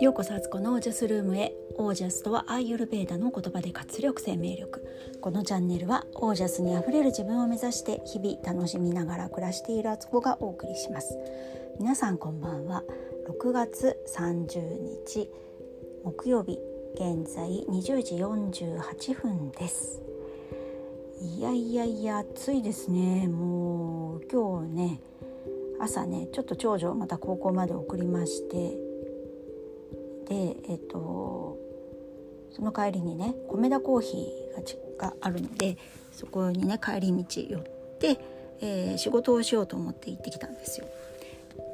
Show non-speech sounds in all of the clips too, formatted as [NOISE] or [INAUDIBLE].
ようこそあつこのオージャスルームへ。オージャスとはアーユルベーダの言葉で活力生命力。このチャンネルはオージャスにあふれる自分を目指して日々楽しみながら暮らしているあつこがお送りします。皆さんこんばんは。6月30日木曜日現在20時48分です。いやいやいや暑いですね。もう今日ね朝ねちょっと長女をまた高校まで送りましてでえっ、とその帰りにね米田コーヒーがあるのでそこにね帰り道寄って、えー、仕事をしようと思って行ってきたんですよ。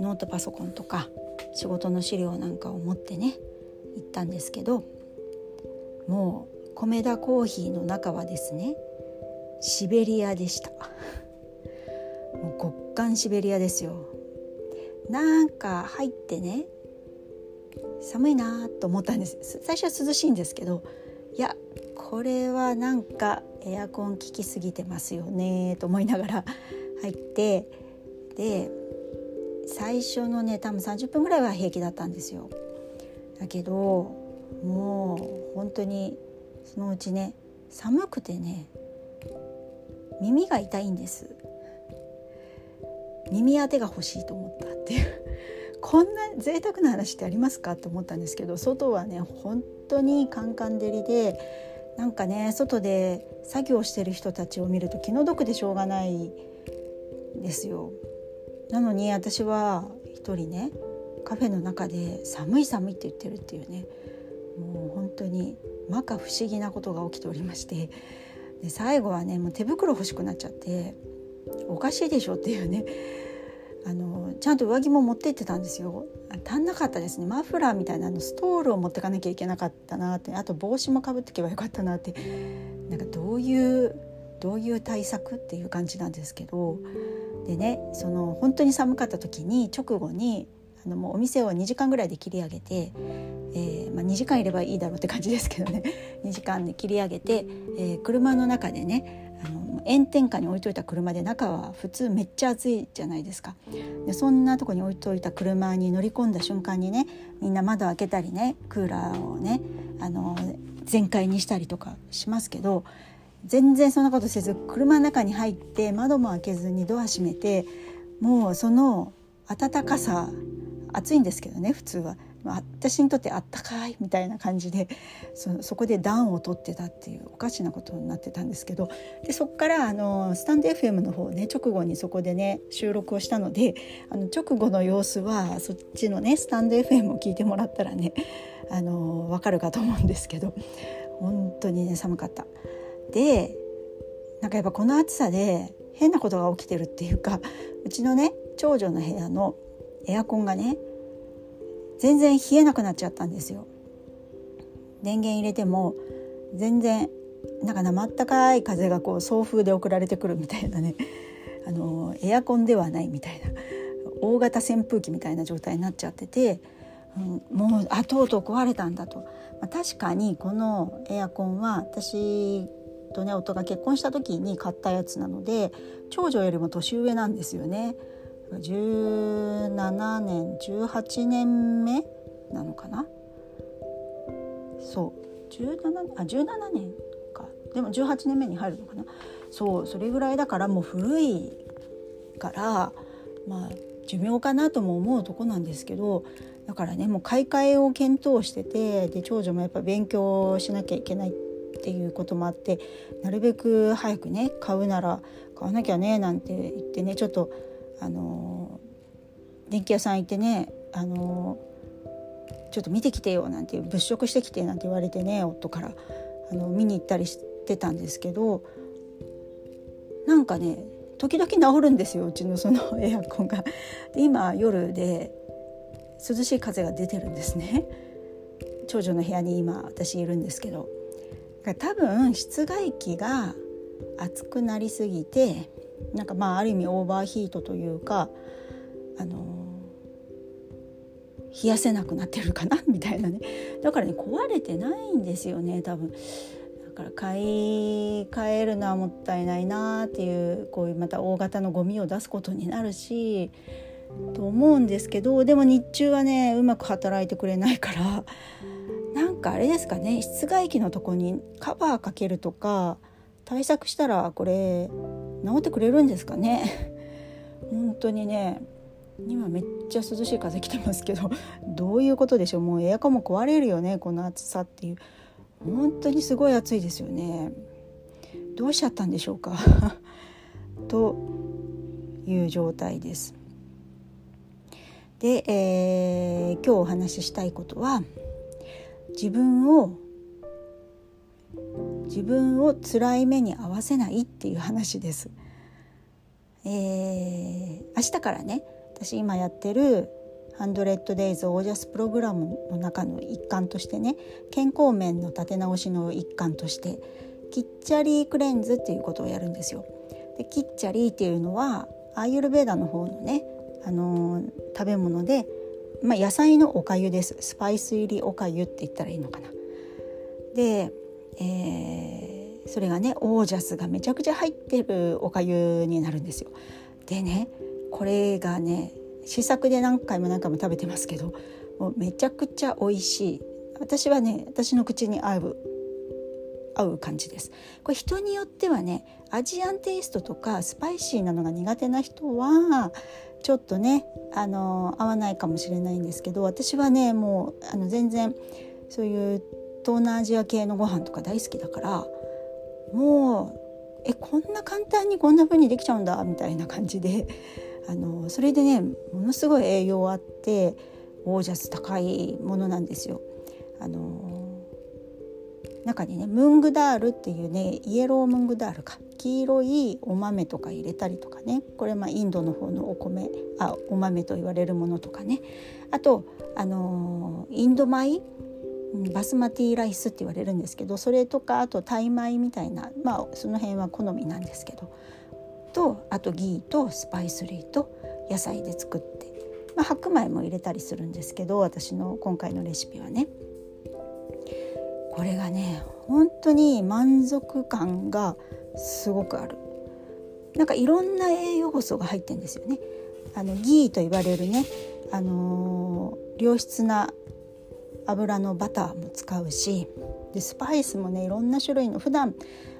ノートパソコンとか仕事の資料なんかを持ってね行ったんですけどもう米田コーヒーの中はですねシベリアでした [LAUGHS] もう寒シベリアですよ。なんか入ってね寒いなと思ったんです。最初は涼しいんですけどいやこれはなんかエアコン効きすぎてますよねと思いながら [LAUGHS] 入ってで最初のね多分30分ぐらいは平気だったんですよ。だけどもう本当にそのうちね寒くてね耳が痛いんです。耳当てが欲しいと思ったっていうこんな贅沢な話ってありますかって思ったんですけど外はね本当にカンカン照りでなんかね外で作業してる人たちを見ると気の毒でしょうがないですよ。なのに私は一人ねカフェの中で寒い寒いって言ってるっていうねもう本当に摩訶不思議なことが起きておりましてで最後はねもう手袋欲しくなっちゃっておかしいでしょっていうね。あのちゃんと上着も持って行ってたんですよ。足んなかったですね。マフラーみたいなのストールを持ってかなきゃいけなかったなって。あと帽子もかぶってけばよかったなって。なんかどういうどういう対策っていう感じなんですけど。でねその本当に寒かった時に直後にあのもうお店を2時間ぐらいで切り上げて、えーまあ、2時間いればいいだろうって感じですけどね。2時間で切り上げて、えー、車の中でねあの炎天下に置いといた車で中は普通めっちゃ暑いじゃないですか。でそんなとこに置いといた車に乗り込んだ瞬間にねみんな窓開けたりねクーラーをねあの全開にしたりとかしますけど全然そんなことせず車の中に入って窓も開けずにドア閉めてもうその暖かさ暑いんですけどね普通は。私にとってあったかいみたいな感じで [LAUGHS] そそこで暖を取ってたっていうおかしなことになってたんですけどでそこからあのスタンド FM の方ね直後にそこでね収録をしたのであの直後の様子はそっちのねスタンド FM を聞いてもらったらねあの分かるかと思うんですけど本当にね寒かった。でなんかやっぱこの暑さで変なことが起きてるっていうかうちのね長女の部屋のエアコンがね全然冷えなくなっちゃったんですよ。電源入れても全然なんか生あったかい風がこう送風で送られてくるみたいなね。[LAUGHS] あのエアコンではないみたいな。大型扇風機みたいな状態になっちゃってて、うん、もうあとうとう壊れたんだと、まあ、確かにこのエアコンは私とね夫が結婚した時に買ったやつなので長女よりも年上なんですよね。17年18年目なのかな？そう。17あ17年か。でも18年目に入るのかな？そうそれぐらいだからもう古いからまあ寿命かなとも思うとこなんですけどだからねもう買い替えを検討しててで長女もやっぱ勉強しなきゃいけないっていうこともあってなるべく早くね買うなら買わなきゃねなんて言ってねちょっとあの電気屋さん行ってねあのちょっと見てきてよなんて物色してきてなんて言われてね夫からあの見に行ったりしてたんですけどなんかね時々治るんですようちのその [LAUGHS] エアコンが。で今夜で涼しい風が出てるんですね。長女の部屋に今私いるんですけど多分室外機が熱くなりすぎてなんかまあある意味オーバーヒートというかあの冷やせなくなってるかな？[LAUGHS] みたいなね。だからね壊れてないんですよね多分。だから買い替えるのはもったいないなっていうこういうまた大型のゴミを出すことになるしと思うんですけどでも日中はねうまく働いてくれないからなんかあれですかね室外機のとこにカバーかけるとか対策したらこれ治ってくれるんですかね？[LAUGHS] 本当にね今めっちゃ涼しい風来てますけど [LAUGHS] どういうことでしょう？もうエアコンも壊れるよね？この暑さっていう。本当にすごい暑いですよね。どうしちゃったんでしょうか？[LAUGHS] という状態です。で、えー、今日お話ししたいことは自分を自分を辛い目に遭わせないっていう話です。えー、明日からね私今やってる100 days オージャスプログラムの中の一環としてね健康面の立て直しの一環としてキッチャリークレンズっていうことをやるんですよ。でキッチャリーっていうのはアーユルベーダの方のね、あのー、食べ物で、まあ、野菜のおかゆですスパイス入りおかゆって言ったらいいのかな。で、えー、それがねオージャスがめちゃくちゃ入ってるおかゆになるんですよ。でねこれがね試作で何回も何回も食べてますけどもうめちゃくちゃ美味しい私はね私の口に合う合う感じですこれ人によってはねアジアンテイストとかスパイシーなのが苦手な人はちょっとねあの合わないかもしれないんですけど私はねもうあの全然そういう東南アジア系のご飯とか大好きだからもうえこんな簡単にこんな風にできちゃうんだみたいな感じで [LAUGHS] あのそれでねものすごい栄養あってオージャス高いものなんですよ。あの中にねムングダールっていうねイエロームングダールか。黄色いお豆とか入れたりとかね。これまあインドの方のお米あお豆と言われるものとかね。あとあのインド米バスマティライスって言われるんですけどそれとかあとタイ米みたいなまあその辺は好みなんですけどとあとギーとスパイス類と野菜で作って、まあ、白米も入れたりするんですけど私の今回のレシピはね。これがね本当に満足感がすごくある。なんかいろんな栄養素が入ってんですよね。あのギーと言われるねあのー、良質な油のバターも使うしでスパイスもねいろんな種類の普段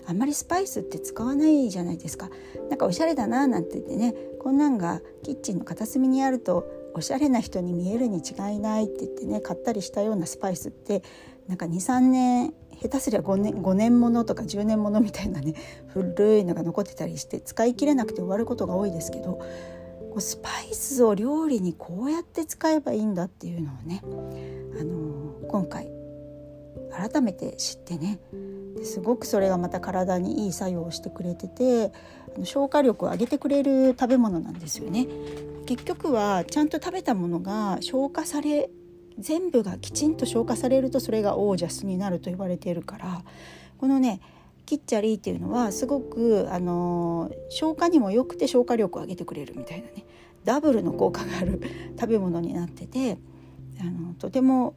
あんまりスパイスって使わないじゃないですか。なんかおしゃれだななんて言ってねこんなんがキッチンの片隅にあるとおしゃれな人に見えるに違いないって言ってね買ったりしたようなスパイスってなんか23年下手すりゃ5年 ,5 年ものとか10年ものみたいなね [LAUGHS] 古いのが残ってたりして使い切れなくて終わることが多いですけどスパイスを料理にこうやって使えばいいんだっていうのをね、あの、今回改めて知ってねすごくそれがまた体にいい作用をしてくれてて消化力を上げてくれる食べ物なんですよね。結局はちゃんと食べたものが消化され全部がきちんと消化されるとそれがオージャスになると言われているからこのねキッチャリーっていうのはすごくあの消化にも良くて消化力を上げてくれるみたいなねダブルの効果がある食べ物になっててあのとても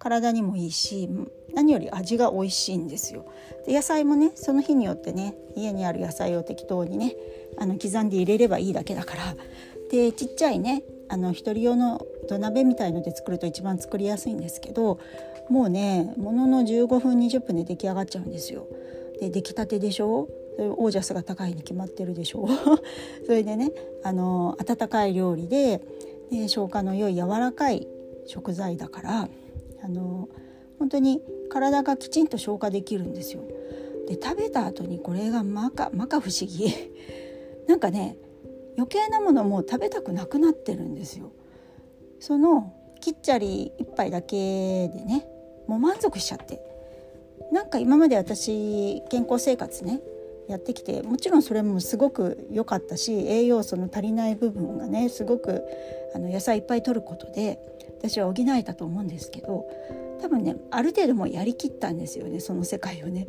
体にもいいし何より味が美味しいんですよ。で野菜もねその日によってね家にある野菜を適当にねあの刻んで入れればいいだけだからでちっちゃいねあの一人用の土鍋みたいので作ると一番作りやすいんですけどもうねものの15分20分で出来上がっちゃうんですよ。で出来たてでしょ？オージャスが高いに決まってるでしょ？[LAUGHS] それでねあの温かい料理でで消化の良い柔らかい食材だからあの本当に体がきちんと消化できるんですよ。で食べた後にこれがまかまか不思議 [LAUGHS] なんかね余計なものも食べたくなくなってるんですよ。そのキッチャリ1杯だけでねもう満足しちゃってなんか今まで私健康生活ねやってきてもちろんそれもすごく良かったし栄養素の足りない部分がねすごくあの野菜いっぱい取ることで私は補えたと思うんですけど多分ねある程度もうやりきったんですよねその世界をね。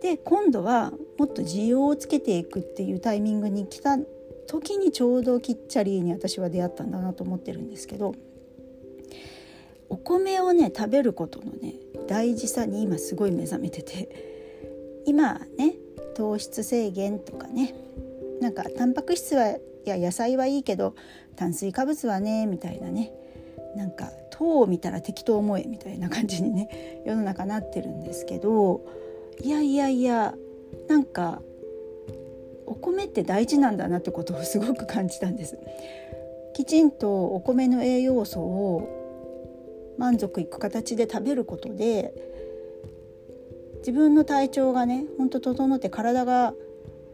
で今度はもっと需要をつけていくっていうタイミングに来た時にちょうどキッチャリーに私は出会ったんだなと思ってるんですけどお米をね食べることのね大事さに今すごい目覚めてて今ね糖質制限とかねなんかタンパク質はいや野菜はいいけど炭水化物はねみたいなねなんか糖を見たら適当思えみたいな感じにね世の中なってるんですけどいやいやいやなんかお米って大事なんだなってことをすごく感じたんです。きちんとお米の栄養素を満足いく形で食べることで自分の体調がねほんと整って体が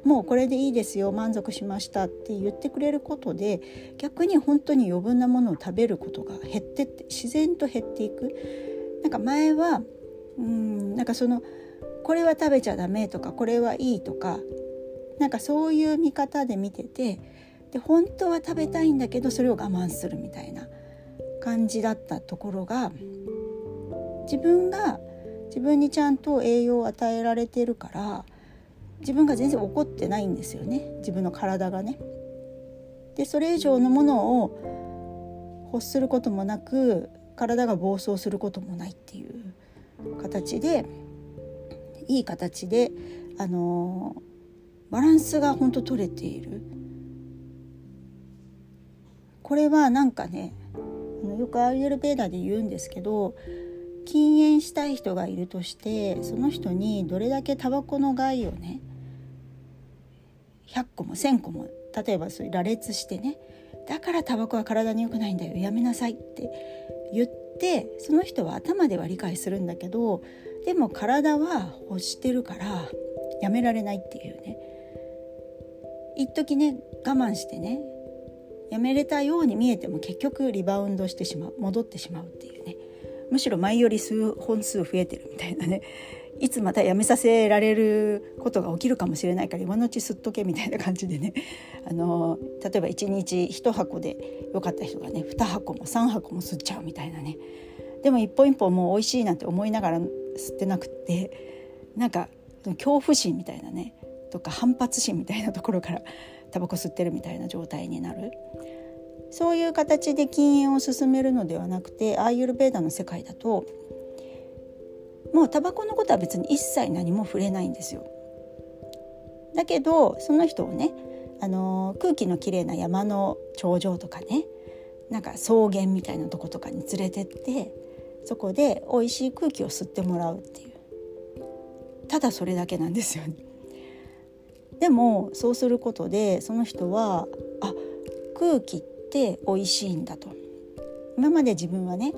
もうこれでいいですよ満足しましたって言ってくれることで逆に本当に余分なものを食べることが減ってって自然と減っていく。なんか前はうんなんかそのこれは食べちゃダメとかこれはいいとかなんかそういう見方で見ててで本当は食べたいんだけどそれを我慢するみたいな感じだったところが自分が自分にちゃんと栄養を与えられてるから自分が全然怒ってないんですよね自分の体がね。でそれ以上のものを欲することもなく体が暴走することもないっていう形でいい形であのバランスが本当取れているこれはなんかねよくアーユルベーダーで言うんですけど禁煙したい人がいるとしてその人にどれだけタバコの害をね100個も1,000個も例えばそれ羅列してねだからタバコは体に良くないんだよやめなさいって言ってその人は頭では理解するんだけどでも体は欲してるからやめられないっていうね。一時ね我慢してねやめれたように見えても結局リバウンドしてしまう戻ってしまうっていうね。むしろ前より数本数増えてるみたいなね。いつまたやめさせられることが起きるかもしれないから今のうち吸っとけみたいな感じでね。あの例えば1日1箱でよかった人がね2箱も3箱も吸っちゃうみたいなね。でも一本一本もう美味しいなんて思いながら吸ってなくってなんか恐怖心みたいなねとか反発心みたいなところからタバコ吸ってるみたいな状態になる。そういう形で禁煙を進めるのではなくてアーユルベーダの世界だともうタバコのことは別に一切何も触れないんですよ。だけどその人をねあの空気のきれいな山の頂上とかねなんか草原みたいなとことかに連れてってそこで美味しい空気を吸ってもらうっていうただそれだけなんですよね。でもそうすることでその人はあ空気って美味しいんだと今まで自分はね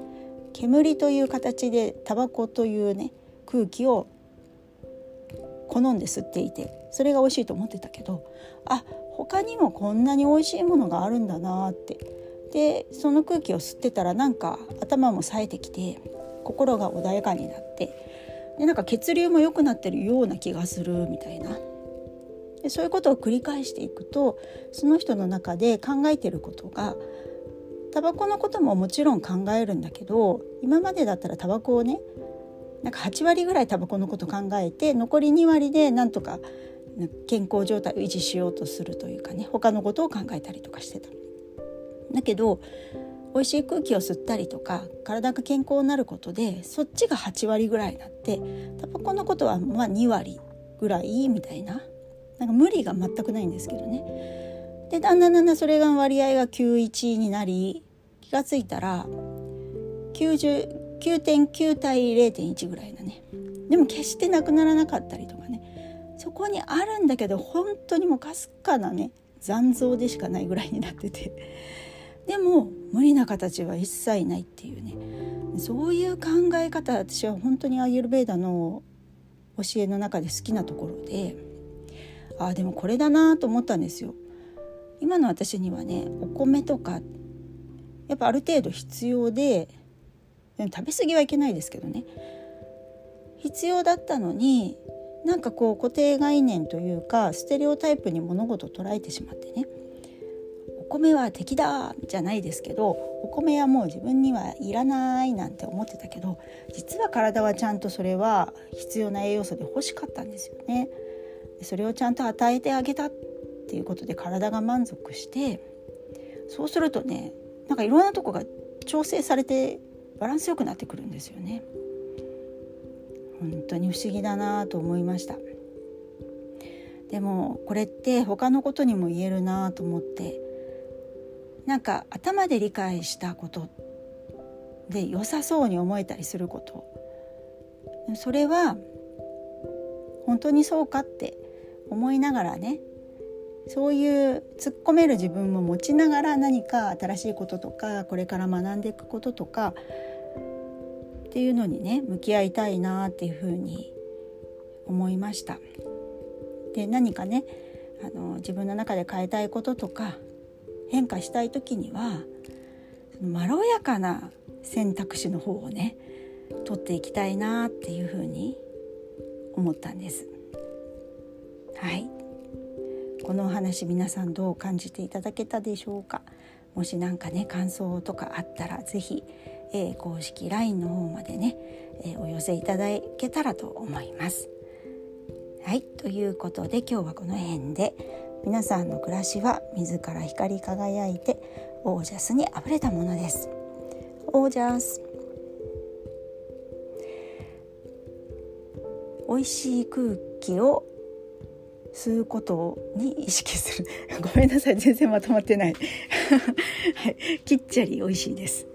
煙という形でタバコというね空気を好んで吸っていてそれが美味しいと思ってたけどあ他にもこんなに美味しいものがあるんだなって。でその空気を吸ってたらなんか頭も冴えてきて心が穏やかになってでなんか血流も良くなってるような気がするみたいな。でそういうことを繰り返していくとその人の中で考えてることがタバコのことももちろん考えるんだけど今までだったらタバコをねなんか8割ぐらいタバコのこと考えて残り2割でなんとか健康状態を維持しようとするというかね他のことを考えたりとかしてた。だけど美味しい空気を吸ったりとか体が健康になることでそっちが8割ぐらいになってタバコのことはまあ2割ぐらいみたいななんか無理が全くないんですけどね。でだんだんだんだんそれが割合が91になり気が付いたら9.9対0.1ぐらいだねでも決してなくならなかったりとかねそこにあるんだけど本当にもうかすかなね残像でしかないぐらいになっててでも無理な形は一切ないっていうねそういう考え方私は本当にアイユルベーダの教えの中で好きなところで。ああでもこれだなと思ったんですよ。今の私にはねお米とかやっぱある程度必要で食べ過ぎはいけないですけどね必要だったのになんかこう固定概念というかステレオタイプに物事を捉えてしまってねお米は敵だじゃないですけどお米はもう自分にはいらないなんて思ってたけど実は体はちゃんとそれは必要な栄養素で欲しかったんですよね。それをちゃんと与えてあげたっていうことで体が満足してそうするとねなんかいろんなとこが調整されてバランスよくなってくるんですよね。本当に不思議だなと思いました。でもこれって他のことにも言えるなと思ってなんか頭で理解したことで良さそうに思えたりすることそれは本当にそうかって思いながらねそういう突っ込める自分も持ちながら何か新しいこととかこれから学んでいくこととかっていうのにね向き合いたいなっていうふうに思いました。で何かねあの自分の中で変えたいこととか変化したい時にはまろやかな選択肢の方をね取っていきたいなっていうふうに思ったんです。はいこのお話皆さんどう感じていただけたでしょうか？もし何かね感想とかあったら是非、えー、公式 LINE の方までね、えー、お寄せいただけたらと思います。はいということで今日はこの辺で皆さんの暮らしは自ら光り輝いてオージャスにあふれたものです。オージャス美味しい空気を吸うことに意識する。[LAUGHS] ごめんなさい。全然まとまってない。[LAUGHS] はい。きっちゃり美味しいです。